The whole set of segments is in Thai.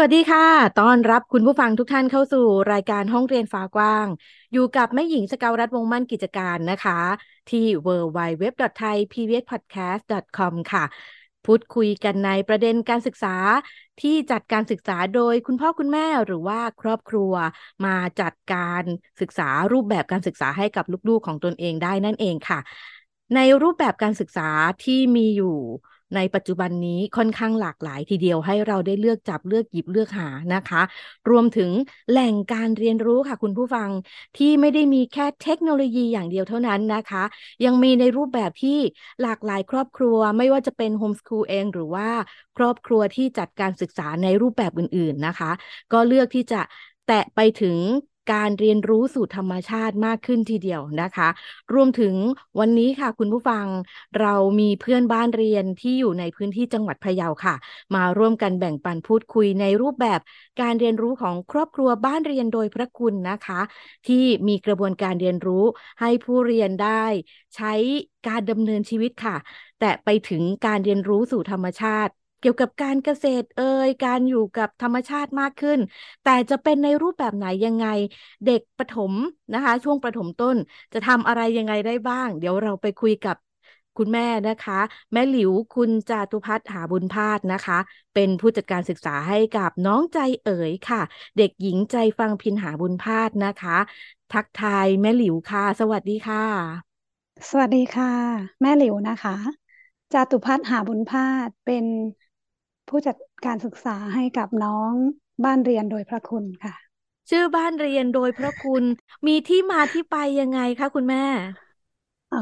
วัสดีค่ะต้อนรับคุณผู้ฟังทุกท่านเข้าสู่รายการห้องเรียนฟ้ากว้าง อยู่กับแม่หญิงสกาวรัฐวงมั่นกิจการนะคะ ที่ www.thaipbspodcast.com ค่ะ พูดคุยกันในประเด็นการศึกษาที่จัดการศึกษาโดยคุณพ่อคุณแม่หรือว่าครอบครัวมาจัดการศึกษารูปแบบการศึกษาให้กับลูกๆของตนเองได้นั่นเองค่ะ ในรูปแบบการศึกษาที่มีอยู่ ในปัจจุบันนี้ค่อนข้างหลากหลายทีเดียวให้เราได้เลือกจับเลือกหยิบเลือกหานะคะ รวมถึงแหล่งการเรียนรู้ค่ะ คุณผู้ฟังที่ไม่ได้มีแค่เทคโนโลยีอย่างเดียวเท่านั้นนะคะ ยังมีในรูปแบบที่หลากหลายครอบครัว ไม่ว่าจะเป็นโฮมสคูลเอง หรือว่าครอบครัวที่จัดการศึกษาในรูปแบบอื่น ๆนะคะ ก็เลือกที่จะแตะไปถึง การเรียนรู้สู่ธรรมชาติมากขึ้นทีเดียวนะคะ รวมถึงวันนี้ค่ะ คุณผู้ฟังเรามีเพื่อนบ้านเรียนที่อยู่ในพื้นที่จังหวัดพะเยาค่ะ มาร่วมกันแบ่งปันพูดคุยในรูปแบบการเรียนรู้ของครอบครัวบ้านเรียนโดยพระคุณนะคะ ที่มีกระบวนการเรียนรู้ให้ผู้เรียนได้ ใช้การดำเนินชีวิตค่ะ แต่ไปถึงการเรียนรู้สู่ธรรมชาติ เกี่ยวกับการเกษตรเอ่ยการอยู่กับธรรมชาติมากขึ้น แต่จะเป็นในรูปแบบไหนยังไง เด็กประถมนะคะ ช่วงประถมต้นจะทำอะไรยังไงได้บ้าง เดี๋ยวเราไปคุยกับคุณแม่นะคะ แม่หลิวคุณจาตุพัฒน์หาบุญพาดนะคะ เป็นผู้จัดการศึกษาให้กับน้องใจเอ๋ยค่ะ เด็กหญิงใจฟังพินหาบุญพาดนะคะ ทักทายแม่หลิวค่ะ สวัสดีค่ะ สวัสดีค่ะ แม่หลิวนะคะจาตุพัฒน์หาบุญพาดเป็น ผู้จัดการศึกษาให้กับน้องบ้านเรียนโดยพระคุณค่ะ ชื่อบ้านเรียนโดยพระคุณ มีที่มาที่ไปยังไงคะคุณแม่อ๋อ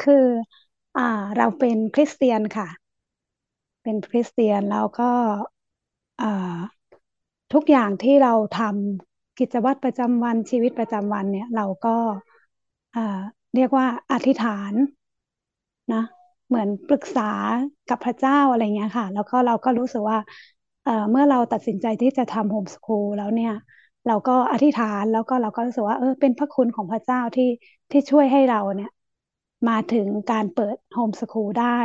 คืออ่าเราเป็นคริสเตียนค่ะ เป็นคริสเตียนแล้วก็อ่าทุกอย่างที่เราทำกิจวัตรประจำวันชีวิตประจำวันเนี่ย เราก็อ่าเรียกว่าอธิษฐานนะ เหมือนปรึกษากับพระเจ้าอะไรเงี้ยค่ะ แล้วก็เราก็รู้สึกว่าเอ่อเมื่อเราตัดสินใจที่จะทำ homeschool แล้วเนี่ย เราก็อธิษฐานแล้วก็เราก็รู้สึกว่าเออเป็นพระคุณของพระเจ้าที่ที่ช่วยให้เราเนี่ย มาถึงการเปิด homeschool ได้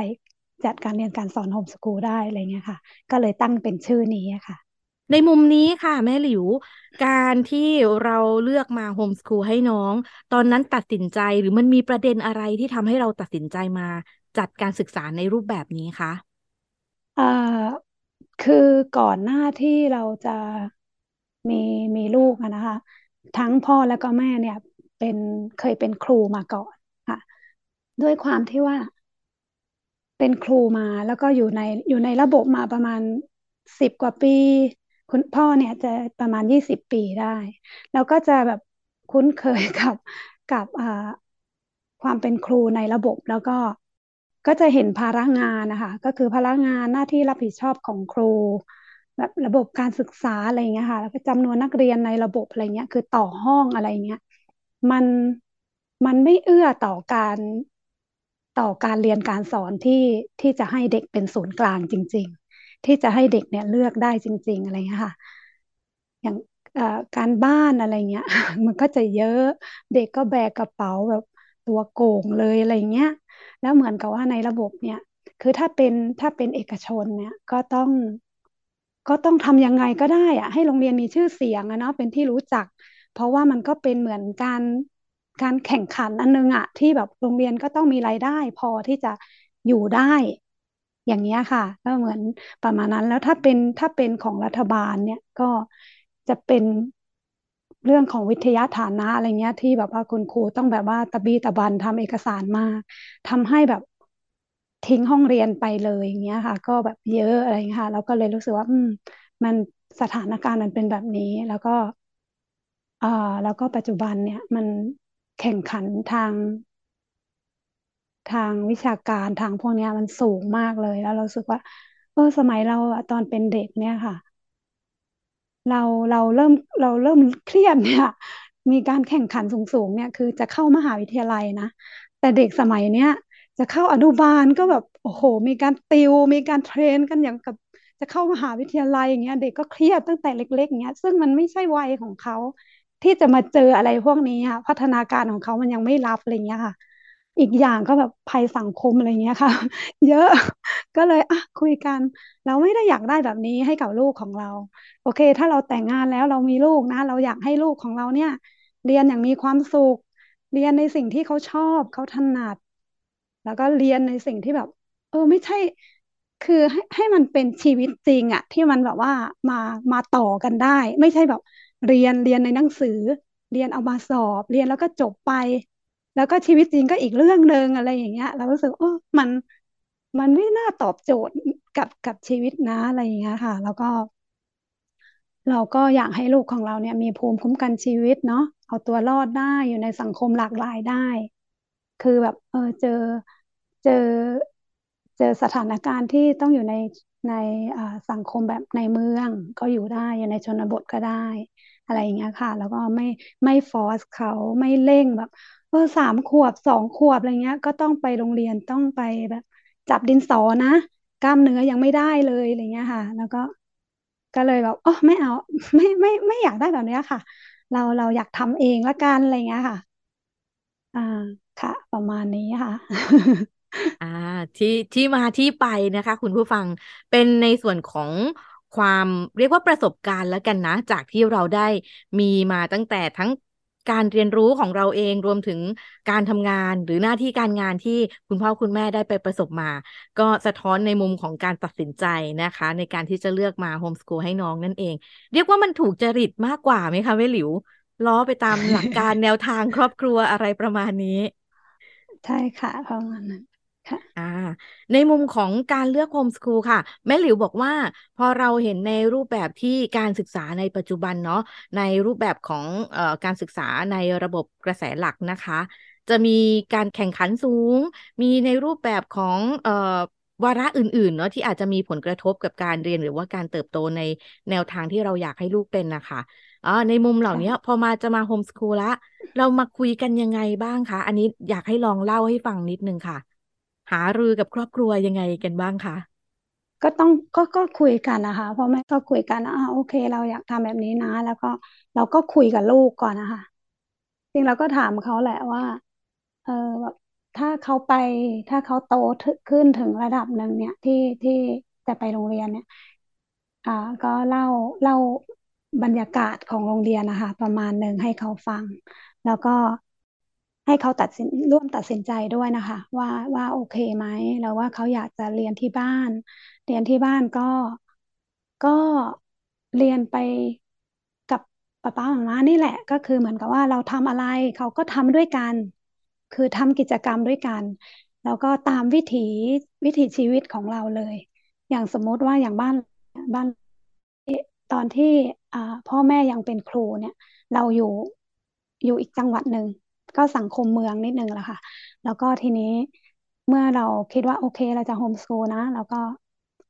จัดการเรียนการสอน homeschool ได้อะไรเงี้ยค่ะ ก็เลยตั้งเป็นชื่อนี้ค่ะในมุมนี้ค่ะ แม่หลิว การที่เราเลือกมา homeschool ให้น้อง ตอนนั้นตัดสินใจหรือมันมีประเด็นอะไรที่ทำให้เราตัดสินใจมา จัดการศึกษาในรูปแบบนี้คะอ่าคือก่อนหน้าที่เราจะมีมีลูกนะคะ ทั้งพ่อและก็แม่เนี่ย เป็นเคยเป็นครูมาก่อนค่ะ ด้วยความที่ว่า เป็นครูมาแล้วก็อยู่ในอยู่ในระบบมาประมาณสิบกว่าปี คุณพ่อเนี่ยจะประมาณยี่สิบปีได้ แล้วก็จะแบบคุ้นเคยกับกับความเป็นครูในระบบแล้วก็ ก็จะเห็นภาระงานนะคะก็คือภาระงานหน้าที่รับผิดชอบของครู แบบระบบการศึกษาอะไรเงี้ยค่ะ แล้วก็จำนวนนักเรียนในระบบอะไรเงี้ย คือต่อห้องอะไรเงี้ยมันมันไม่เอื้อต่อการต่อการเรียนการสอนที่ที่จะให้เด็กเป็นศูนย์กลางจริง ๆ ที่จะให้เด็กเนี่ยเลือกได้จริง ๆ อะไรเงี้ยค่ะ อย่างการบ้านอะไรเงี้ย มันก็จะเยอะเด็กก็แบกกระเป๋าแบบตัวโก่งเลยอะไรเงี้ย แล้วเหมือนกับว่าในระบบเนี่ย คือถ้าเป็นถ้าเป็นเอกชนเนี่ยก็ต้องก็ต้องทำยังไงก็ได้อะให้โรงเรียนมีชื่อเสียงอะเนาะเป็นที่รู้จัก เพราะว่ามันก็เป็นเหมือนการการแข่งขันอันนึงอะที่แบบโรงเรียนก็ต้องมีรายได้ พอที่จะอยู่ได้ อย่างนี้ค่ะก็เหมือนประมาณนั้นแล้วถ้าเป็นถ้าเป็นของรัฐบาลเนี่ยก็จะเป็น เรื่องของวิทยาฐานะอะไรเงี้ย ที่แบบว่าคุณครูต้องแบบว่าตะบีตะบันทำเอกสารมาทำให้แบบทิ้งห้องเรียนไปเลยอย่างเงี้ยค่ะ ก็แบบเยอะอะไรเงี้ยค่ะแล้วก็เลยรู้สึกว่า อืม มันสถานการณ์มันเป็นแบบนี้ แล้วก็อ่าแล้วก็ปัจจุบันเนี่ย มันแข่งขันทางทางวิชาการทางพวกนี้มันสูงมากเลย แล้วเราสึกว่า เออสมัยเราตอนเป็นเด็กเนี่ยค่ะ เราเราเริ่มเราเริ่มเครียดเนี่ยมีการแข่งขันสูงๆเนี่ยคือจะเข้ามหาวิทยาลัยนะ แต่เด็กสมัยเนี้ยจะเข้าอนุบาลก็แบบโอ้โห มีการติว มีการเทรนกันอย่างกับจะเข้ามหาวิทยาลัยอย่างเงี้ย เด็กก็เครียดตั้งแต่เล็กๆเงี้ยซึ่งมันไม่ใช่วัยของเขาที่จะมาเจออะไรพวกนี้ค่ะพัฒนาการของเขามันยังไม่รับอะไรเงี้ยค่ะ อีกอย่างก็แบบภัยสังคมอะไรเงี้ยค่ะ เยอะ ก็เลยอะคุยกัน เราไม่ได้อยากได้แบบนี้ให้กับลูกของเรา โอเค ถ้าเราแต่งงานแล้วเรามีลูกนะ เราอยากให้ลูกของเราเนี่ย เรียนอย่างมีความสุข เรียนในสิ่งที่เขาชอบเขาถนัด แล้วก็เรียนในสิ่งที่แบบ เออไม่ใช่ คือให้ให้มันเป็นชีวิตจริงอะที่มันแบบว่ามามาต่อกันได้ ไม่ใช่แบบ เรียนเรียนในหนังสือ เรียนเอามาสอบ เรียนแล้วก็จบไป แล้วก็ชีวิตจริงก็อีกเรื่องหนึ่งอะไรอย่างเงี้ย เรารู้สึกเออมันมันไม่น่าตอบโจทย์กับกับชีวิตนะอะไรอย่างเงี้ยค่ะ แล้วก็ เราก็อยากให้ลูกของเราเนี่ย มีภูมิคุ้มกันชีวิตเนาะเอาตัวรอดได้อยู่ในสังคมหลากหลายได้ คือแบบ เออเจอเจอเจอสถานการณ์ที่ต้องอยู่ในในสังคมแบบในเมือง ก็อยู่ได้อยู่ในชนบทก็ได้ อะไรอย่างเงี้ยค่ะ แล้วก็ไม่ไม่ฟอร์สเขาไม่เร่งแบบ เออสามขวบสองขวบอะไรเงี้ย ก็ต้องไปโรงเรียนต้องไปแบบ จับดินสอนะ กล้ามเนื้อยังไม่ได้เลยอะไรเงี้ยค่ะ แล้วก็ก็เลยแบบอ๋อไม่เอา ไม่ไม่ไม่อยากได้แบบนี้ค่ะ เราเราอยากทำเองละกันอะไรเงี้ยค่ะ อ่าค่ะ ประมาณนี้ค่ะ อ่าที่ที่มาที่ไปนะคะ คุณผู้ฟังเป็นในส่วนของความเรียกว่าประสบการณ์แล้วกันนะ จากที่เราได้มีมาตั้งแต่ทั้ง การเรียนรู้ของเราเองรวมถึงการทำงานหรือหน้าที่การงานที่คุณพ่อคุณแม่ได้ไปประสบมา ก็สะท้อนในมุมของการตัดสินใจนะคะ ในการที่จะเลือกมาโฮมสกูลให้น้องนั่นเอง เรียกว่ามันถูกจริตมากกว่าไหมคะแม่หลิวล้อไปตามหลักการแนวทางครอบครัวอะไรประมาณนี้ ใช่ค่ะประมาณนั้น อ่าในมุมของการเลือกโฮมสคูลค่ะ แม่หลิวบอกว่า พอเราเห็นในรูปแบบที่การศึกษาในปัจจุบันเนาะในรูปแบบของออการศึกษาในระบบกระแสหลักนะคะ จะมีการแข่งขันสูง มีในรูปแบบของเอ่อวาระอื่นๆเนาะที่อาจจะมีผลกระทบกับการเรียนหรือว่าการเติบโตในแนวทางที่เราอยากให้ลูกเป็นนะคะอ๋อในมุมเหล่านี้พอมาจะมาโฮมสคูลละเรามาคุยกันยังไงบ้างคะ อันนี้อยากให้ลองเล่าให้ฟังนิดนึงค่ะ หารือกับครอบครัวยังไงกันบ้างคะก็ต้องก็ก็คุยกันนะคะพ่อแม่ก็คุยกันอ่าโอเค เราอยากทำแบบนี้นะ แล้วก็เราก็คุยกับลูกก่อนนะคะจริงเราก็ถามเขาแหละว่า เออแบบถ้าเขาไปถ้าเขาโตขึ้นถึงระดับหนึ่งเนี่ยที่ที่จะไปโรงเรียนเนี่ย อ่า ก็เล่าเล่าบรรยากาศของโรงเรียนนะคะประมาณหนึ่งให้เขาฟัง แล้วก็ ให้เขาตัดสินร่วมตัดสินใจด้วยนะคะ ว่าว่าโอเคไหมแล้วว่าเขาอยากจะเรียนที่บ้าน เรียนที่บ้านก็ก็เรียนไปกับป้าป้าหมานี่แหละ ก็คือเหมือนกับว่าเราทำอะไรเขาก็ทำด้วยกัน คือทำกิจกรรมด้วยกัน แล้วก็ตามวิถีวิถีชีวิตของเราเลย อย่างสมมติว่าอย่างบ้านบ้านตอนที่พ่อแม่ยังเป็นครูเนี่ย เราอยู่อยู่อีกจังหวัดหนึ่ง ก็สังคมเมืองนิดนึงแหละค่ะ แล้วก็ทีนี้เมื่อเราคิดว่าโอเคเราจะโฮมสกูลนะ แล้วก็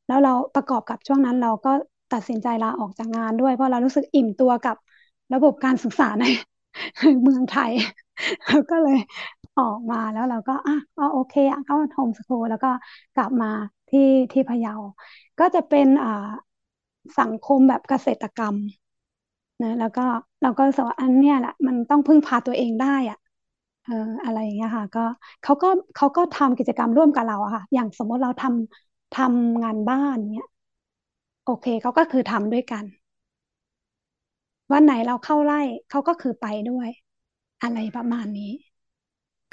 แล้วเราประกอบกับช่วงนั้นเราก็ตัดสินใจลาออกจากงานด้วย เพราะเรารู้สึกอิ่มตัวกับระบบการศึกษาในเมืองไทยแล้วก็เลยออกมาแล้วเราก็อะก็โอเคเข้าโฮมสกูลแล้วก็กลับมาที่ที่พะเยา ก็จะเป็นอ่าสังคมแบบเกษตรกรรมนะแล้วก็เราก็รู้สึกว่าอันเนี้ยแหละมันต้องพึ่งพาตัวเองได้อะ อออะไรอย่างเงี้ยค่ะ ก็เขาก็เขาก็ทำกิจกรรมร่วมกับเราอะค่ะ อย่างสมมติเราทำทำงานบ้านเนี้ยโอเคเขาก็คือทำด้วยกันวันไหนเราเข้าไร่เขาก็คือไปด้วย อะไรประมาณนี้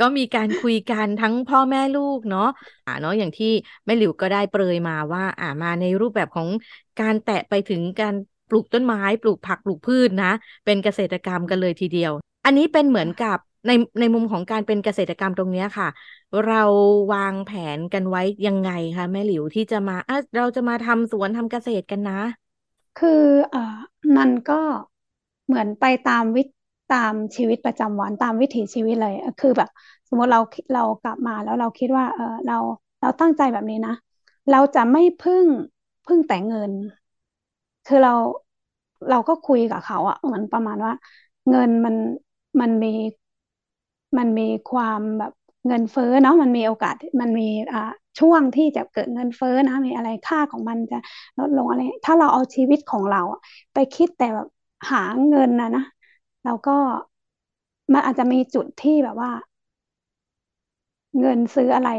ก็มีการคุยกันทั้งพ่อแม่ลูกเนาะอ่าเนาะอย่างที่แม่หลิวก็ได้เปรยมาว่า อ่ามาในรูปแบบของการแตะไปถึงการปลูกต้นไม้ ปลูกผักปลูกพืชนะ เป็นเกษตรกรรมกันเลยทีเดียว อันนี้เป็นเหมือนกับ ในในมุมของการเป็นเกษตรกรรมตรงนี้ค่ะ เราวางแผนกันไว้ยังไงคะแม่หลิวที่จะมาอะเราจะมาทำสวนทำเกษตรกันนะ คืออ่ามันก็เหมือนไปตามวิตามชีวิตประจำวันตามวิถีชีวิตเลยคือแบบ สมมติเราเรากลับมาแล้วเราคิดว่า เออเราเราตั้งใจแบบนี้นะ เราจะไม่พึ่งพึ่งแต่เงิน คือเราเราก็คุยกับเขาอะเหมือนประมาณว่า เงินมันมันมี มันมีความแบบเงินเฟ้อเนาะมันมีโอกาสมันมีอ่าช่วงที่จะเกิดเงินเฟ้อนะ มีอะไรค่าของมันจะลดลงอะไร ถ้าเราเอาชีวิตของเราไปคิดแต่แบบหาเงินนะนะเราก็มันอาจจะมีจุดที่แบบว่า เงินซื้ออะไร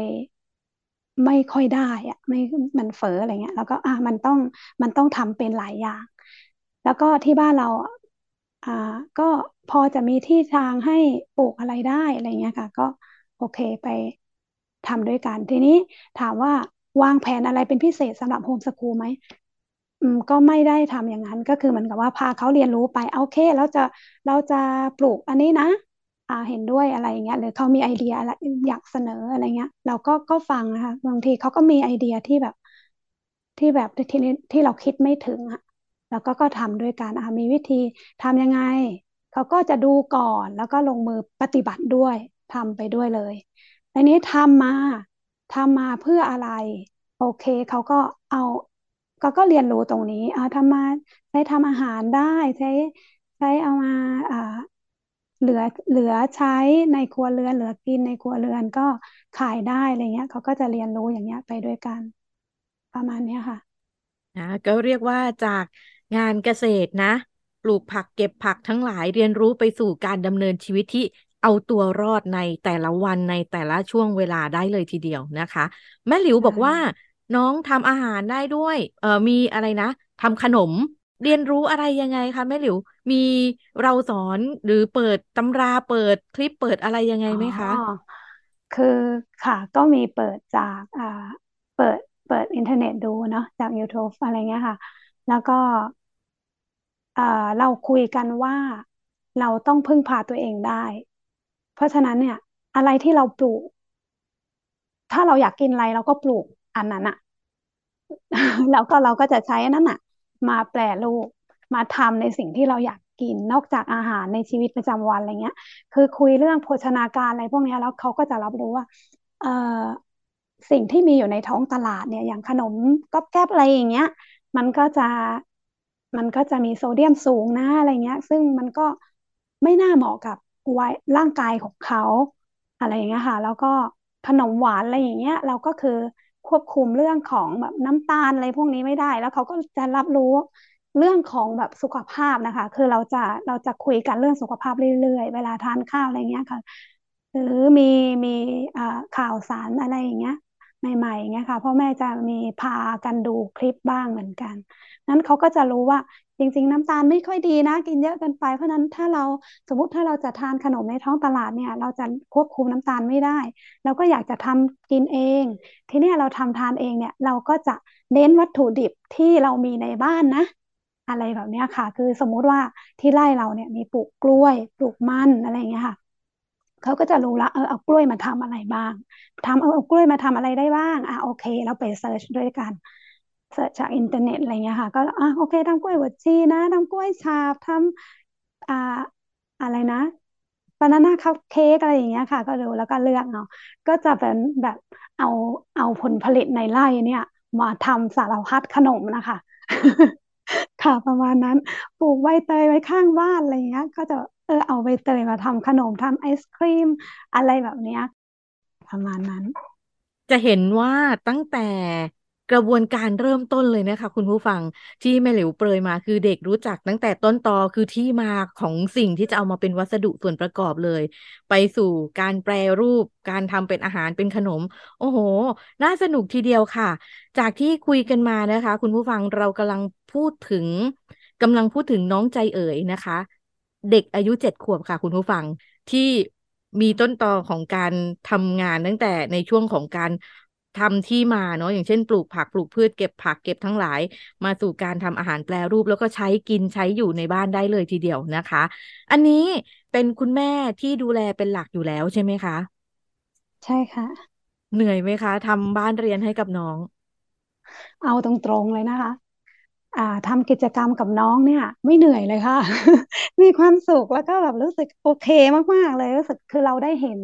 ไม่ค่อยได้อะไม่มันเฟ้ออะไรเงี้ย แล้วก็อะมันต้องมันต้องทำเป็นหลายอย่าง แล้วก็ที่บ้านเราอ่าก็ พอจะมีที่ทางให้ปลูกอะไรได้อะไรเงี้ยค่ะ ก็โอเคไปทำด้วยกัน ทีนี้ถามว่าวางแผนอะไรเป็นพิเศษสำหรับโฮมสกูลไหมอืมก็ไม่ได้ทำอย่างนั้นก็คือเหมือนกับว่าพาเขาเรียนรู้ไปโอเคแล้วจะเราจะปลูกอันนี้นะ อ่าเห็นด้วยอะไรอย่างเงี้ยหรือเขามีไอเดียอะไรอยากเสนออะไรเงี้ย เราก็ก็ฟังนะคะบางทีเขาก็มีไอเดียที่แบบที่แบบที่ที่เราคิดไม่ถึงอะแล้วก็ก็ทำด้วยกันอะมีวิธีทำยังไง เขาก็จะดูก่อนแล้วก็ลงมือปฏิบัติด้วยทำไปด้วยเลยอันนี้ทำมาทำมาเพื่ออะไร โอเคเขาก็เอาก็ก็เรียนรู้ตรงนี้อ่าทำมาใช้ทำอาหารได้ใช้ใช้เอามาอ่าเหลือเหลือใช้ในครัวเรือน เหลือกินในครัวเรือนก็ขายได้อะไรเงี้ยเขาก็จะเรียนรู้อย่างเงี้ยไปด้วยกัน ประมาณเนี้ยค่ะนะก็เรียกว่าจากงานเกษตรนะ ลูกผักเก็บผักทั้งหลายเรียนรู้ไปสู่การดำเนินชีวิตที่เอาตัวรอดในแต่ละวันในแต่ละช่วงเวลาได้เลยทีเดียวนะคะ แม่หลิวบอกว่า น้องทำอาหารได้ด้วยเออมีอะไรนะทำขนมเรียนรู้อะไรยังไงคะแม่หลิว มีเราสอนหรือเปิดตำราเปิดคลิปเปิดอะไรยังไงไหมคะคือค่ะก็มีเปิดจากอ่าเปิดเปิดอินเทอร์เน็ตดูเนาะจาก YouTube อะไรเงี้ยค่ะ แล้วก็อ่า เราคุยกันว่าเราต้องพึ่งพาตัวเองได้ เพราะฉะนั้นเนี่ย อะไรที่เราปลูก ถ้าเราอยากกินอะไรเราก็ปลูกอันนั้นอะแล้วก็เราก็จะใช้นั้นอะมาแปรรูปมาทำในสิ่งที่เราอยากกินนอกจากอาหารในชีวิตประจำวันอะไรเงี้ย คือคุยเรื่องโภชนาการอะไรพวกนี้แล้วเขาก็จะรับรู้ว่า เออสิ่งที่มีอยู่ในท้องตลาดเนี่ย อย่างขนมก๊อบแก๊บอะไรอย่างเงี้ย มันก็จะ มันก็จะมีโซเดียมสูงนะอะไรเงี้ย ซึ่งมันก็ไม่น่าเหมาะกับวัยร่างกายของเขา อะไรอย่างเงี้ยค่ะ แล้วก็ขนมหวานอะไรอย่างเงี้ย เราก็คือควบคุมเรื่องของแบบน้ำตาลอะไรพวกนี้ไม่ได้ แล้วเขาก็จะรับรู้เรื่องของแบบสุขภาพนะคะ คือเราจะเราจะคุยกันเรื่องสุขภาพเรื่อยๆ เวลาทานข้าวอะไรเงี้ยค่ะ หรือมีมีข่าวสารอะไรอย่างเงี้ย ใหม่ๆเงี้ยค่ะพ่อแม่จะมีพากันดูคลิปบ้างเหมือนกัน นั้นเขาก็จะรู้ว่าจริง ๆ น้ำตาลไม่ค่อยดีนะ กินเยอะเกินไปเพราะนั้นถ้าเราสมมติถ้าเราจะทานขนมในท้องตลาดเนี่ย เราจะควบคุมน้ำตาลไม่ได้ เราก็อยากจะทำกินเอง ทีนี้เราทำทานเองเนี่ย เราก็จะเน้นวัตถุดิบที่เรามีในบ้านนะ อะไรแบบนี้ค่ะ คือสมมุติว่าที่ไร่เราเนี่ยมีปลูกกล้วยปลูกมันอะไรอย่างเงี้ยค่ะ เขาก็จะรู้ละเออเอากล้วยมาทำอะไรบ้างทำเอาเอากล้วยมาทำอะไรได้บ้างอะโอเค เราไป search ด้วยกัน search จากอินเทอร์เน็ตอะไรเงี้ยค่ะ ก็อะโอเคทำกล้วยบวชชีนะทำกล้วยฉาบทำอ่าอะไรนะ banana cupcake อะไรอย่างเงี้ยค่ะ ก็ดูแล้วก็เลือกเอาะก็จะเป็นแบบเอาเอาผลผลิตในไร่เนี่ย มาทำสารพัดขนมนะคะ ค่ะประมาณนั้น ปลูกใบเตยไว้ข้างบ้านอะไรเงี้ย ก็จะ เออเอาใบเตยมาทำขนมทำไอศครีม อะไรแบบเนี้ยประมาณนั้น จะเห็นว่าตั้งแต่กระบวนการเริ่มต้นเลยนะคะ คุณผู้ฟังที่แม่เหลวเปรยมาคือเด็กรู้จักตั้งแต่ต้นตอคือที่มาของสิ่งที่จะเอามาเป็นวัสดุส่วนประกอบเลย ไปสู่การแปรรูปการทำเป็นอาหารเป็นขนม โอ้โห น่าสนุกทีเดียวค่ะ จากที่คุยกันมานะคะ คุณผู้ฟังเรากำลังพูดถึงกำลังพูดถึงน้องใจเอ๋ยนะคะ เด็กอายุเจ็ดขวบค่ะคุณผู้ฟัง ที่มีต้นตอของการทำงานตั้งแต่ในช่วงของการทำที่มาเนาะอย่างเช่นปลูกผักปลูกพืชเก็บผักเก็บทั้งหลาย มาสู่การทำอาหารแปรรูป แล้วก็ใช้กินใช้อยู่ในบ้านได้เลยทีเดียวนะคะ อันนี้เป็นคุณแม่ที่ดูแลเป็นหลักอยู่แล้วใช่ไหมคะ ใช่ค่ะ เหนื่อยไหมคะทำบ้านเรียนให้กับน้อง เอาตรงๆเลยนะคะ อ่าทำกิจกรรมกับน้องเนี่ย ไม่เหนื่อยเลยค่ะ มีความสุขแล้วก็แบบรู้สึกโอเคมากๆเลยรู้สึกคือเราได้เห็น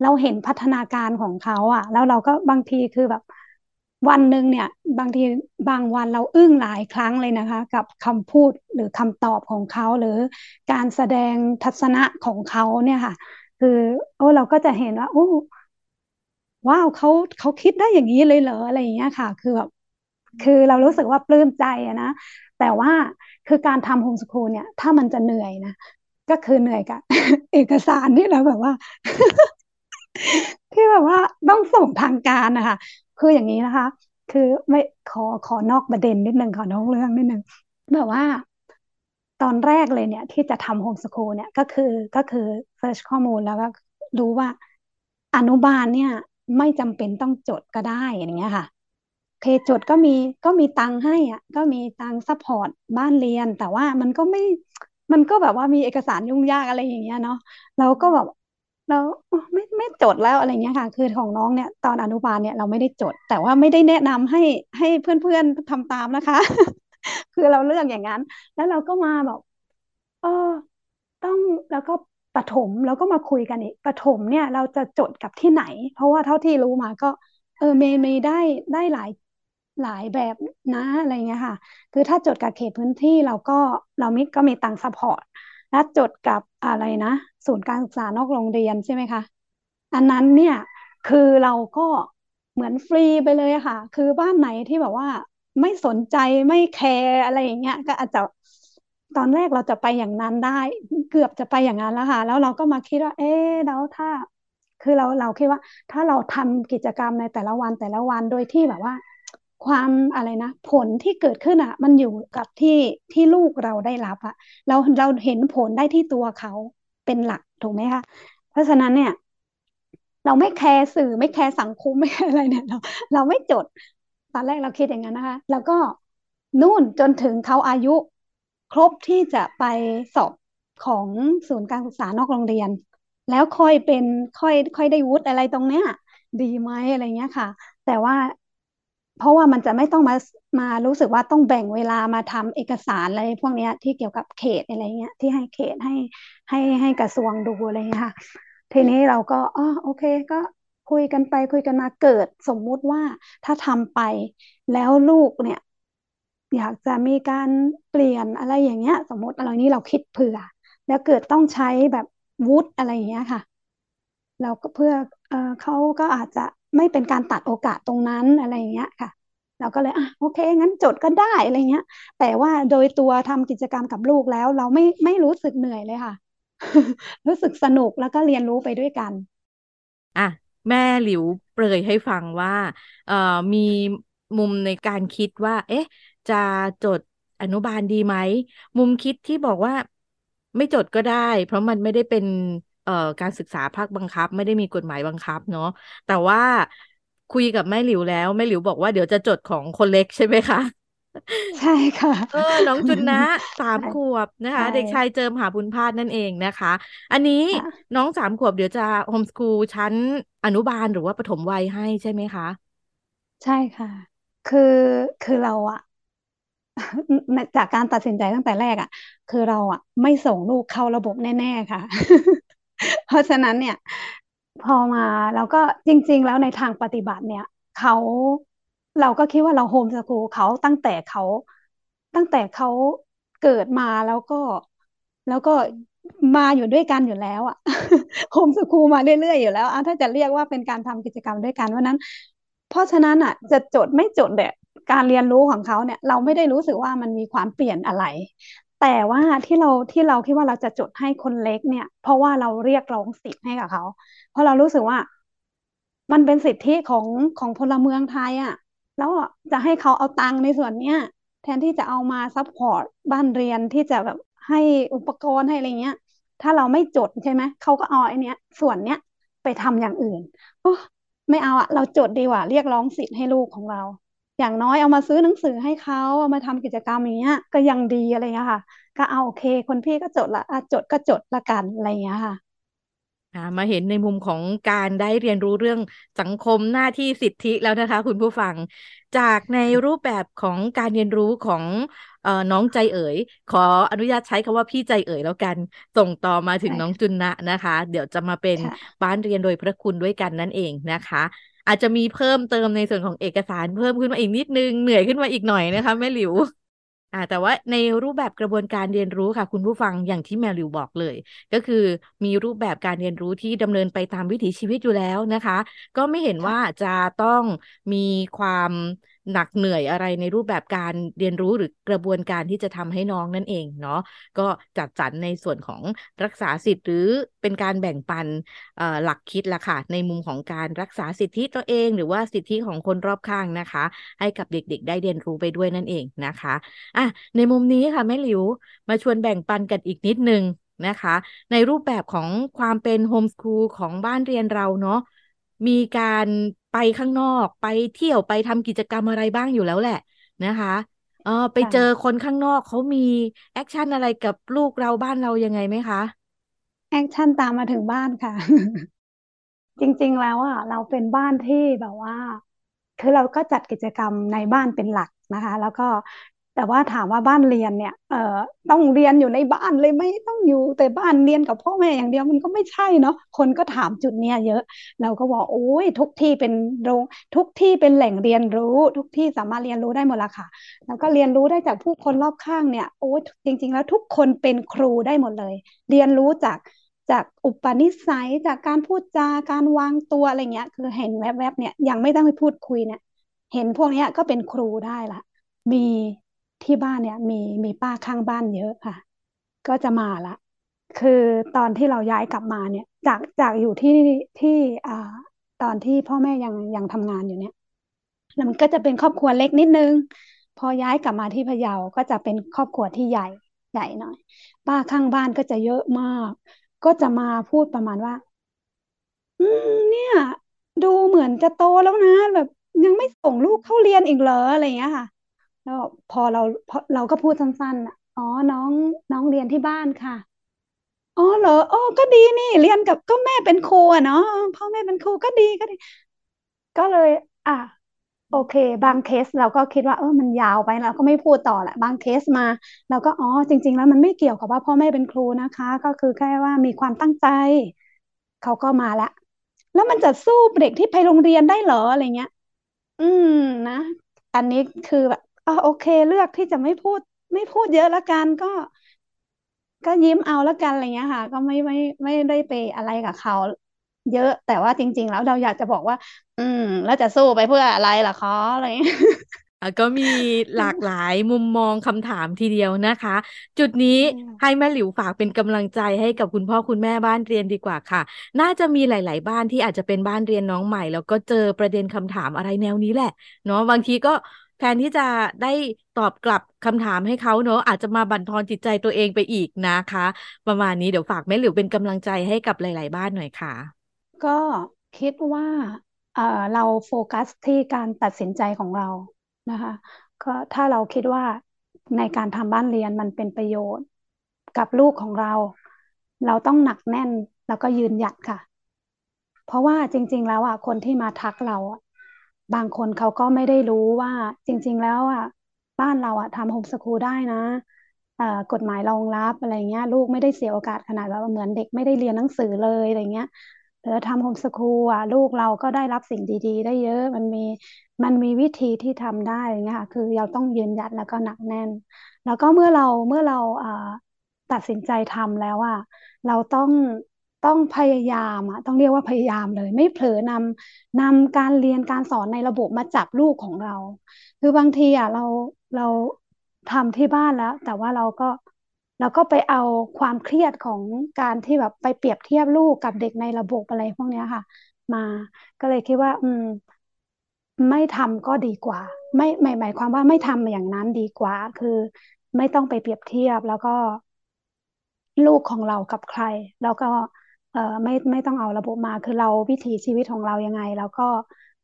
เราเห็นพัฒนาการของเขาอะ แล้วเราก็บางทีคือแบบ วันหนึ่งเนี่ย บางทีบางวันเราอึ้งหลายครั้งเลยนะคะ กับคำพูดหรือคำตอบของเขาหรือการแสดงทัศนะของเขาเนี่ยค่ะ คือโอ้เราก็จะเห็นว่าโอ้ว้าวเขาเขาคิดได้อย่างนี้เลยเหรออะไรอย่างเงี้ยค่ะ คือแบบ คือเรารู้สึกว่าปลื้มใจอะนะแต่ว่าคือการทำโฮมสคูลเนี่ยถ้ามันจะเหนื่อยนะก็คือเหนื่อยกับเอกสารที่เราแบบว่า ที่แบบว่าต้องส่งทางการนะคะคืออย่างนี้นะคะ คือไม่ขอขอนอกประเด็นนิดนึงขอนอกเรื่องนิดนึงแบบว่าตอนแรกเลยเนี่ย ที่จะทำ homeschool เนี่ยก็คือก็คือ search ข้อมูลแล้วก็รู้ว่าอนุบาลเนี่ย ไม่จำเป็นต้องจดก็ได้อย่างเงี้ยค่ะ คือจดก็มีก็มีตังค์ให้อะ ก็มีตังค์ support บ้านเรียน แต่ว่ามันก็ไม่มันก็แบบว่ามีเอกสารยุ่งยากอะไรอย่างเงี้ยเนาะเราก็แบบเราไม่ไม่จดแล้วอะไรเงี้ยค่ะ คือของน้องเนี่ย ตอนอนุบาลเนี่ยเราไม่ได้จด แต่ว่าไม่ได้แนะนำให้ให้เพื่อนๆทำตามนะคะ คือเราเลือกอย่างนั้น แล้วเราก็มาแบบเออต้องแล้วก็ประถมแล้วก็มาคุยกันอีกประถมเนี่ย เราจะจดกับที่ไหน เพราะว่าเท่าที่รู้มาก็ เออเมย์เมย์ได้ได้หลาย หลายแบบนะอะไรเงี้ยค่ะ คือถ้าจดกับเขตพื้นที่เราก็เรามีก็มีตังค์ support และจดกับอะไรนะ ศูนย์การศึกษานอกโรงเรียนใช่ไหมคะ อันนั้นเนี่ยคือเราก็เหมือนฟรีไปเลยค่ะ คือบ้านไหนที่แบบว่าไม่สนใจไม่แคร์อะไรอย่างเงี้ยก็อาจจะตอนแรกเราจะไปอย่างนั้นได้ เกือบจะไปอย่างนั้นแล้วค่ะ แล้วเราก็มาคิดว่า เอ๊แล้วถ้า คือเราเราคิดว่า ถ้าเราทำกิจกรรมในแต่ละวันแต่ละวันโดยที่แบบว่า ความอะไรนะ ผลที่เกิดขึ้นอะ มันอยู่กับที่ที่ลูกเราได้รับอะเราเราเห็นผลได้ที่ตัวเขาเป็นหลักถูกไหมคะเพราะฉะนั้นเนี่ย เราไม่แคร์สื่อไม่แคร์สังคมไม่แคร์อะไรเนี่ยเราเราไม่จดตอนแรกเราคิดอย่างนั้นนะคะ แล้วก็นู่นจนถึงเขาอายุครบที่จะไปสอบของศูนย์การศึกษานอกโรงเรียน แล้วค่อยเป็นค่อยค่อยได้วุฒิอะไรตรงเนี้ย ดีไหมอะไรเงี้ยค่ะ แต่ว่า เพราะว่ามันจะไม่ต้องมามารู้สึกว่าต้องแบ่งเวลามาทำเอกสารอะไรพวกนี้ที่เกี่ยวกับเขตอะไรเงี้ยที่ให้เขตให้ให้ให้กระทรวงดูอะไรเงี้ยค่ะ ทีนี้เราก็อ๋อโอเคก็คุยกันไปคุยกันมาเกิดสมมุติว่าถ้าทำไปแล้วลูกเนี่ย อยากจะมีการเปลี่ยนอะไรอย่างเงี้ย สมมติอะไรนี้เราคิดเผื่อ แล้วเกิดต้องใช้แบบวุฒิอะไรอย่างเงี้ยค่ะเราก็เพื่อเออเขาก็อาจจะ ไม่เป็นการตัดโอกาสตรงนั้นอะไรอย่างเงี้ยค่ะ เราก็เลยอะโอเค งั้นจดก็ได้อะไรเงี้ย แต่ว่าโดยตัวทำกิจกรรมกับลูกแล้ว เราไม่ไม่รู้สึกเหนื่อยเลยค่ะ รู้สึกสนุกแล้วก็เรียนรู้ไปด้วยกัน อะแม่หลิวเปรยให้ฟังว่าเอ่อมีมุมในการคิดว่า เอ๊ะ จะจดอนุบาลดีไหม มุมคิดที่บอกว่าไม่จดก็ได้ เพราะมันไม่ได้เป็น การศึกษาภาคบังคับ ไม่ได้มีกฎหมายบังคับเนาะแต่ว่าคุยกับแม่หลิวแล้วแม่หลิวบอกว่าเดี๋ยวจะจดของคนเล็กใช่ไหมคะใช่ค่ะเออน้องจุนนะสามใช่ขวบนะคะใช่เด็กชายเจิมหาบุญพาสนั่นเองนะคะ อันนี้ค่ะน้องสามขวบเดี๋ยวจะโฮมสคูลชั้นอนุบาลหรือว่าประถมวัยให้ใช่ไหมคะ ใช่ค่ะ คือคือเราอะจากการตัดสินใจตั้งแต่แรกอะคือเราอะไม่ส่งลูกเข้าระบบแน่ ๆ ค่ะ เพราะฉะนั้นเนี่ย พอมาเราก็จริง ๆ แล้วในทางปฏิบัติเนี่ยเขาเราก็คิดว่าเราโฮมสคูลเขาตั้งแต่เขาตั้งแต่เขาเกิดมาแล้วก็แล้วก็มาอยู่ด้วยกันอยู่แล้วอะโฮมสคูลมาเรื่อยๆอยู่แล้วอะถ้าจะเรียกว่าเป็นการทำกิจกรรมด้วยกันเพราะนั้น เพราะฉะนั้นอะจะจดไม่จดเนี่ยการเรียนรู้ของเขาเนี่ย เราไม่ได้รู้สึกว่ามันมีความเปลี่ยนอะไร แต่ว่าที่เราที่เราคิดว่าเราจะจดให้คนเล็กเนี่ย เพราะว่าเราเรียกร้องสิทธิ์ให้กับเขา เพราะเรารู้สึกว่า มันเป็นสิทธิของของพลเมืองไทยอะ แล้วจะให้เขาเอาตังค์ในส่วนเนี้ยแทนที่จะเอามา support บ้านเรียนที่จะแบบให้อุปกรณ์ให้อะไรเงี้ย ถ้าเราไม่จดใช่ไหมเขาก็เอาไอ้เนี้ย ส่วนเนี้ยไปทำอย่างอื่นโอ้ไม่เอาอะเราจดดีกว่า เรียกร้องสิทธิ์ให้ลูกของเรา อย่างน้อยเอามาซื้อหนังสือให้เขาเอามาทำกิจกรรมอย่างเงี้ย ก็ยังดีอะไรเงี้ยค่ะ ก็เอาโอเค คนพี่ก็จดละอะจดก็จดละกันอะไรเงี้ยค่ะอ่ามาเห็นในมุมของการได้เรียนรู้เรื่องสังคมหน้าที่สิทธิแล้วนะคะ คุณผู้ฟัง จากในรูปแบบของการเรียนรู้ของเอ่อน้องใจเอ๋ย ขออนุญาตใช้คำว่าพี่ใจเอ๋ยแล้วกัน ส่งต่อมาถึงใช่น้องจุนนะนะคะ เดี๋ยวจะมาเป็นค่ะบ้านเรียนโดยพระคุณด้วยกันนั่นเองนะคะ อาจจะมีเพิ่มเติมในส่วนของเอกสารเพิ่มขึ้นมาอีกนิดนึงเหนื่อยขึ้นมาอีกหน่อยนะคะแม่หลิวอ่าแต่ว่าในรูปแบบกระบวนการเรียนรู้ค่ะ คุณผู้ฟังอย่างที่แมวลิวบอกเลย ก็คือมีรูปแบบการเรียนรู้ที่ดำเนินไปตามวิถีชีวิตอยู่แล้วนะคะ ก็ไม่เห็นว่าจะต้องมีความ หนักเหนื่อยอะไรในรูปแบบการเรียนรู้หรือกระบวนการที่จะทำให้น้องนั่นเองเนาะก็จัดสรรในส่วนของรักษาสิทธิ์หรือเป็นการแบ่งปันหลักคิดละค่ะในมุมของการรักษาสิทธิตัวเอง หรือว่าสิทธิของคนรอบข้างนะคะ ให้กับเด็กๆ ได้เรียนรู้ไปด้วยนั่นเองนะคะอะในมุมนี้ค่ะแม่หลิวมาชวนแบ่งปันกันอีกนิดนึงนะคะ ในรูปแบบของความเป็นโฮมสคูลของบ้านเรียนเราเนาะมีการ ไปข้างนอกไปเที่ยวไปทำกิจกรรมอะไรบ้างอยู่แล้วแหละนะคะเออไปเจอคนข้างนอกเขามี action อะไรกับลูกเราบ้านเรายังไงไหมคะ action ตามมาถึงบ้านค่ะ จริงๆแล้วอะเราเป็นบ้านที่แบบว่า คือเราก็จัดกิจกรรมในบ้านเป็นหลักนะคะ แล้วก็ แต่ว่าถามว่าบ้านเรียนเนี่ย เอ่อ ต้องเรียนอยู่ในบ้านเลยไม่ต้องอยู่แต่บ้านเรียนกับพ่อแม่อย่างเดียวมันก็ไม่ใช่เนาะ คนก็ถามจุดเนี้ยเยอะ เราก็บอกโอ้ยทุกที่เป็นโรงทุกที่เป็นแหล่งเรียนรู้ ทุกที่สามารถเรียนรู้ได้หมดละค่ะ แล้วก็เรียนรู้ได้จากผู้คนรอบข้างเนี่ย โอ้ยจริง ๆ แล้วทุกคนเป็นครูได้หมดเลย เรียนรู้จากจากอุปนิสัยจากการพูดจาการวางตัวอะไรเงี้ย คือเห็นแวบๆเนี่ยยังไม่ต้องไปพูดคุยเนี่ยเห็นพวกนี้ก็เป็นครูได้ละมี ที่บ้านเนี่ย มีมีป้าข้างบ้านเยอะค่ะ ก็จะมาละ คือตอนที่เราย้ายกลับมาเนี่ย จากจากอยู่ที่ที่อ่าตอนที่พ่อแม่ยังยังทำงานอยู่เนี่ยแล้วมันก็จะเป็นครอบครัวเล็กนิดนึง พอย้ายกลับมาที่พะเยาก็จะเป็นครอบครัวที่ใหญ่ใหญ่หน่อย ป้าข้างบ้านก็จะเยอะมาก ก็จะมาพูดประมาณว่า อืมเนี่ย ดูเหมือนจะโตแล้วนะแบบยังไม่ส่งลูกเข้าเรียนอีกเหรออะไรอย่างเงี้ยค่ะ แล้วพอเราพอเราก็พูดสั้นๆอะอ๋อน้องน้องเรียนที่บ้านค่ะอ๋อเหรออ๋อก็ดีนี่เรียนกับก็แม่เป็นครูอะเนาะพ่อแม่เป็นครูก็ดีก็ดี ก็เลย อะโอเค บางเคสเราก็คิดว่าเออมันยาวไปเราก็ไม่พูดต่อแหละบางเคสมาเราก็อ๋อจริง ๆ แล้วมันไม่เกี่ยวกับว่าพ่อแม่เป็นครูนะคะ ก็คือแค่ว่ามีความตั้งใจเขาก็มาละ แล้วมันจะสู้เด็กที่ไปโรงเรียนได้เหรออะไรเงี้ย อืมนะอันนี้คือแบบ อ๋อโอเค เลือกที่จะไม่พูด ไม่พูดเยอะละกันก็ ก็ยิ้มเอาละกันอะไรเงี้ยค่ะ ก็ไม่ไม่ไม่ได้ไปอะไรกับเขาเยอะ แต่ว่าจริง ๆ แล้วเราอยากจะบอกว่า อืม แล้วจะสู้ไปเพื่ออะไรล่ะคะอะไรเงี้ยก็มีหลากหลายมุมมองคำถามทีเดียวนะคะ จุดนี้ให้แม่หลิวฝากเป็นกำลังใจให้กับคุณพ่อคุณแม่บ้านเรียนดีกว่าค่ะ น่าจะมีหลาย ๆ บ้านที่อาจจะเป็นบ้านเรียนน้องใหม่ แล้วก็เจอประเด็นคำถามอะไรแนวนี้แหละ เนาะบางทีก็ แทนที่จะได้ตอบกลับคำถามให้เขาเนอะอาจจะมาบั่นทอนจิตใจตัวเองไปอีกนะคะ ประมาณนี้เดี๋ยวฝากแม่หลิวเป็นกำลังใจให้กับหลาย ๆ บ้านหน่อยค่ะ ก็คิดว่าเเราโฟกัสที่การตัดสินใจของเรานะคะ ก็ถ้าเราคิดว่าในการทำบ้านเรียนมันเป็นประโยชน์กับลูกของเรา เราต้องหนักแน่นแล้วก็ยืนหยัดค่ะ เพราะว่าจริง ๆ แล้วอะคนที่มาทักเราอะ บางคนเขาก็ไม่ได้รู้ว่าจริง ๆ แล้วอะบ้านเราอะทำโฮมสคูลได้นะกฎหมายรองรับอะไรเงี้ย ลูกไม่ได้เสียโอกาสขนาดว่าเหมือนเด็กไม่ได้เรียนหนังสือเลยอะไรเงี้ยหรือทำโฮมสคูลอะลูกเราก็ได้รับสิ่งดีๆ ได้เยอะ มันมีมันมีวิธีที่ทำได้อย่างเงี้ยค่ะคือเราต้องยืนหยัดแล้วก็หนักแน่น แล้วก็เมื่อเราเมื่อเราตัดสินใจทำแล้วอะเราต้อง ต้องพยายามอะต้องเรียกว่าพยายามเลย ไม่เผลอนำนำการเรียนการสอนในระบบมาจับลูกของเรา คือบางทีอะเราเราทำที่บ้านแล้ว แต่ว่าเราก็เราก็ไปเอาความเครียดของการที่แบบไปเปรียบเทียบลูกกับเด็กในระบบอะไรพวกนี้ค่ะ มาก็เลยคิดว่า อืม ไม่ทำก็ดีกว่า ไม่หมายหมายความว่าไม่ทำอย่างนั้นดีกว่า คือไม่ต้องไปเปรียบเทียบแล้วก็ลูกของเรากับใคร แล้วก็ เอ่อไม่ไม่ต้องเอาระบบมาคือเราวิถีชีวิตของเรายังไง แล้วก็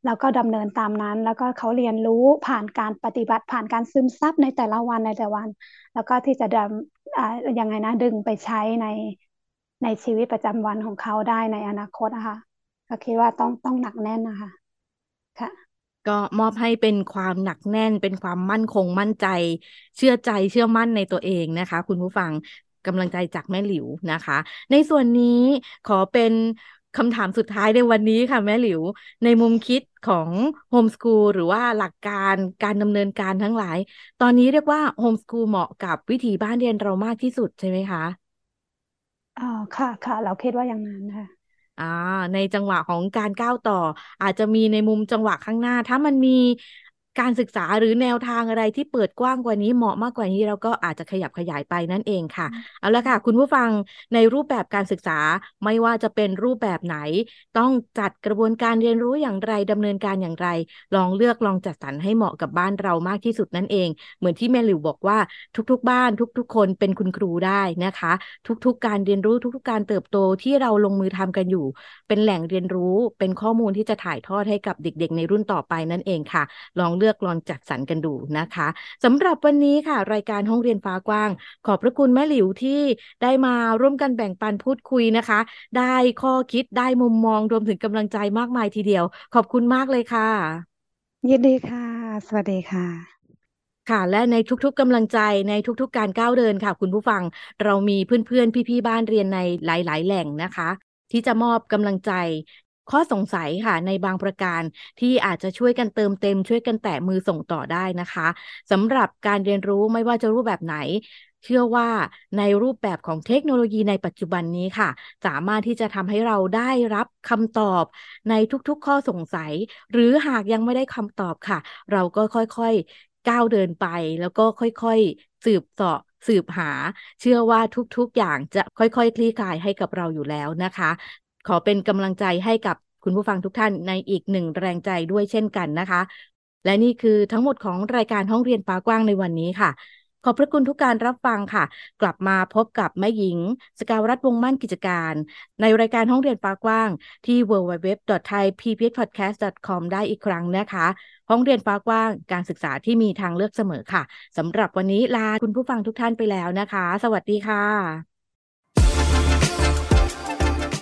แล้วก็ดำเนินตามนั้น แล้วก็เขาเรียนรู้ผ่านการปฏิบัติผ่านการซึมซับในแต่ละวันในแต่วัน แล้วก็ที่จะดำอ่ายังไงนะดึงไปใช้ในในชีวิตประจำวันของเขาได้ในอนาคตนะคะก็คิดว่าต้องต้องหนักแน่นนะคะค่ะ ก็มอบให้เป็นความหนักแน่นเป็นความมั่นคงมั่นใจ เชื่อใจเชื่อมั่นในตัวเองนะคะ คุณผู้ฟัง กำลังใจจากแม่หลิวนะคะ ในส่วนนี้ขอเป็นคำถามสุดท้ายในวันนี้ค่ะแม่หลิว ในมุมคิดของโฮมสกูลหรือว่าหลักการการดำเนินการทั้งหลาย ตอนนี้เรียกว่าโฮมสกูลเหมาะกับวิถีบ้านเรียนเรามากที่สุดใช่ไหมคะอ๋อค่ะค่ะ เราคิดว่าอย่างนั้นค่ะอ่าในจังหวะของการก้าวต่อ อาจจะมีในมุมจังหวะข้างหน้า ถ้ามันมี การศึกษาหรือแนวทางอะไรที่เปิดกว้างกว่านี้เหมาะมากกว่านี้เราก็อาจจะขยับขยายไปนั่นเองค่ะ เอาละค่ะ คุณผู้ฟังในรูปแบบการศึกษาไม่ว่าจะเป็นรูปแบบไหน ต้องจัดกระบวนการเรียนรู้อย่างไรดำเนินการอย่างไร ลองเลือกลองจัดสรรให้เหมาะกับบ้านเรามากที่สุดนั่นเอง เหมือนที่แม่หลิวบอกว่าทุกๆ บ้านทุก ๆ คนเป็นคุณครูได้นะคะ ทุกๆ การเรียนรู้ทุกๆ การเติบโตที่เราลงมือทำกันอยู่ เป็นแหล่งเรียนรู้เป็นข้อมูลที่จะถ่ายทอดให้กับเด็ก ๆ ในรุ่นต่อไปนั่นเองค่ะ ลองเลือกลองจัดสรรกันดูนะคะสำหรับวันนี้ค่ะ รายการห้องเรียนฟ้ากว้าง ขอบพระคุณแม่หลิวที่ได้มาร่วมกันแบ่งปันพูดคุยนะคะ ได้ข้อคิดได้มุมมองรวมถึงกำลังใจมากมายทีเดียว ขอบคุณมากเลยค่ะ ยินดีค่ะ สวัสดีค่ะค่ะและในทุกๆกำลังใจในทุกๆ การก้าวเดินค่ะ คุณผู้ฟังเรามีเพื่อนๆ พี่ๆ บ้านเรียนในหลายๆ แหล่งนะคะ ที่จะมอบกำลังใจ ข้อสงสัยค่ะในบางประการที่อาจจะช่วยกันเติมเต็ม ช่วยกันแตะมือส่งต่อได้นะคะสำหรับการเรียนรู้ไม่ว่าจะรูปแบบไหนเชื่อว่าในรูปแบบของเทคโนโลยีในปัจจุบันนี้ค่ะ สามารถที่จะทำให้เราได้รับคำตอบในทุกๆข้อสงสัย หรือหากยังไม่ได้คำตอบค่ะ เราก็ค่อยๆก้าวเดินไป แล้วก็ค่อยๆสืบเสาะสืบหา เชื่อว่าทุกๆอย่างจะค่อยๆคลี่คลายให้กับเราอยู่แล้วนะคะ ขอเป็นกำลังใจให้กับคุณผู้ฟังทุกท่านในอีกหนึ่งแรงใจด้วยเช่นกันนะคะ และนี่คือทั้งหมดของรายการห้องเรียนฟ้ากว้างในวันนี้ค่ะ ขอบพระคุณทุกการรับฟังค่ะ กลับมาพบกับแม่หญิง สกาวรัฐวงมั่นกิจการ ในรายการห้องเรียนฟ้ากว้าง ที่ www.thaipbspodcast.com ได้อีกครั้งนะคะ ห้องเรียนฟ้ากว้างการศึกษาที่มีทางเลือกเสมอค่ะสำหรับวันนี้ลาคุณผู้ฟังทุกท่านไปแล้วนะคะ สวัสดีค่ะ